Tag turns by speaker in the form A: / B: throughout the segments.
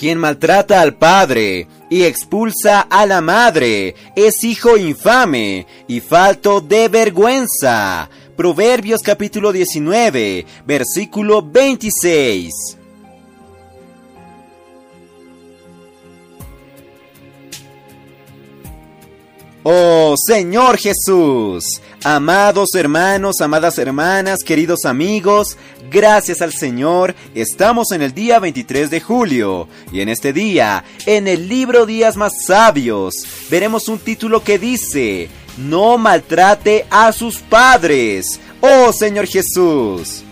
A: Quien maltrata al padre y expulsa a la madre es hijo infame y falto de vergüenza. Proverbios capítulo 19, versículo 26. Oh Señor Jesús, amados hermanos, amadas hermanas, queridos amigos, gracias al Señor, estamos en el día 23 de julio y en este día, en el libro Días más Sabios, veremos un título que dice, no maltrate a sus padres, oh Señor Jesús.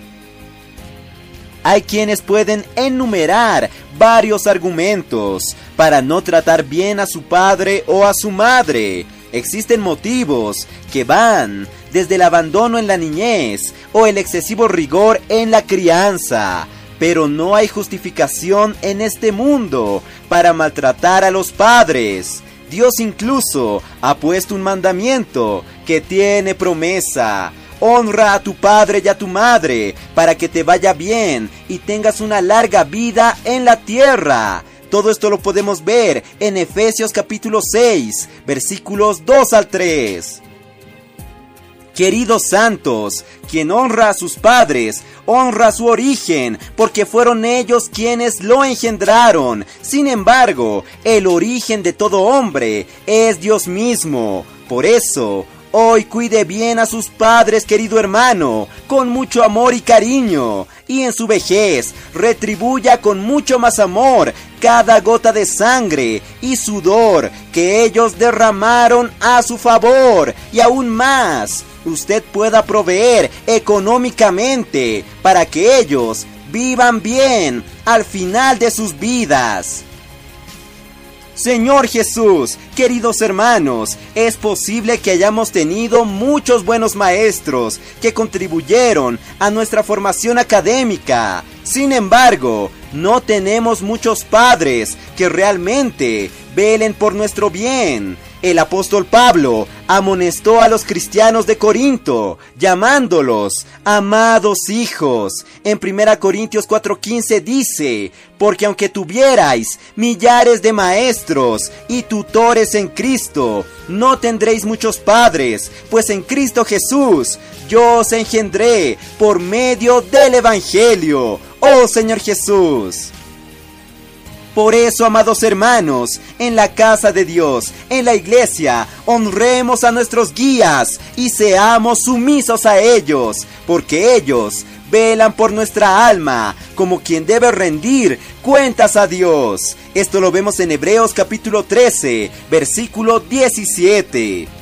A: Hay quienes pueden enumerar varios argumentos para no tratar bien a su padre o a su madre, Existen motivos que van desde el abandono en la niñez o el excesivo rigor en la crianza, pero no hay justificación en este mundo para maltratar a los padres. Dios incluso ha puesto un mandamiento que tiene promesa. Honra a tu padre y a tu madre para que te vaya bien y tengas una larga vida en la tierra. Todo esto lo podemos ver en Efesios capítulo 6, versículos 2 al 3. Queridos santos, quien honra a sus padres, honra su origen, porque fueron ellos quienes lo engendraron. Sin embargo, el origen de todo hombre es Dios mismo. Por eso, Hoy cuide bien a sus padres, querido hermano, con mucho amor y cariño, y en su vejez retribuya con mucho más amor cada gota de sangre y sudor que ellos derramaron a su favor, y aún más, usted pueda proveer económicamente para que ellos vivan bien al final de sus vidas. Señor Jesús, queridos hermanos, es posible que hayamos tenido muchos buenos maestros que contribuyeron a nuestra formación académica. Sin embargo, no tenemos muchos padres que realmente velen por nuestro bien. El apóstol Pablo amonestó a los cristianos de Corinto, llamándolos amados hijos. En 1 Corintios 4:15 dice, porque aunque tuvierais millares de maestros y tutores en Cristo, no tendréis muchos padres, pues en Cristo Jesús yo os engendré por medio del Evangelio. Oh Señor Jesús. Por eso, amados hermanos, en la casa de Dios, en la iglesia, honremos a nuestros guías y seamos sumisos a ellos, porque ellos velan por nuestra alma, como quien debe rendir cuentas a Dios. Esto lo vemos en Hebreos capítulo 13, versículo 17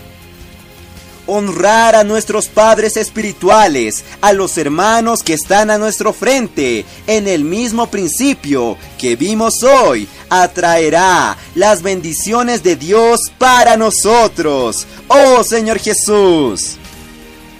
A: honrar a nuestros padres espirituales, a los hermanos que están a nuestro frente, en el mismo principio que vimos hoy, atraerá las bendiciones de Dios para nosotros. Oh Señor Jesús.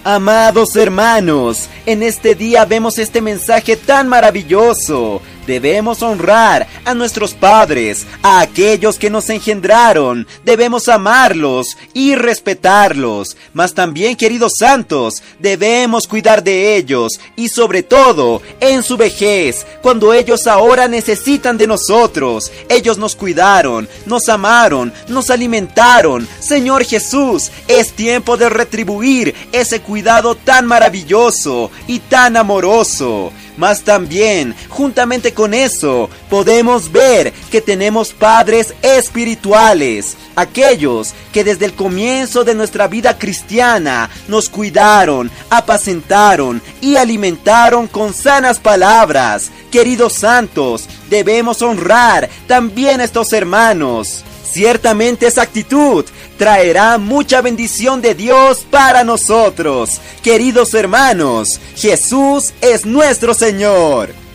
A: Amados hermanos, en este día vemos este mensaje tan maravilloso Debemos honrar a nuestros padres, a aquellos que nos engendraron. Debemos amarlos y respetarlos. Mas también, queridos santos, debemos cuidar de ellos y sobre todo en su vejez, cuando ellos ahora necesitan de nosotros. Ellos nos cuidaron, nos amaron, nos alimentaron. Señor Jesús, es tiempo de retribuir ese cuidado tan maravilloso y tan amoroso. Mas también, juntamente con eso, podemos ver que tenemos padres espirituales, aquellos que desde el comienzo de nuestra vida cristiana nos cuidaron, apacentaron y alimentaron con sanas palabras. Queridos santos, debemos honrar también a estos hermanos. Ciertamente esa actitud traerá mucha bendición de Dios para nosotros. Queridos hermanos, Jesús es nuestro Señor.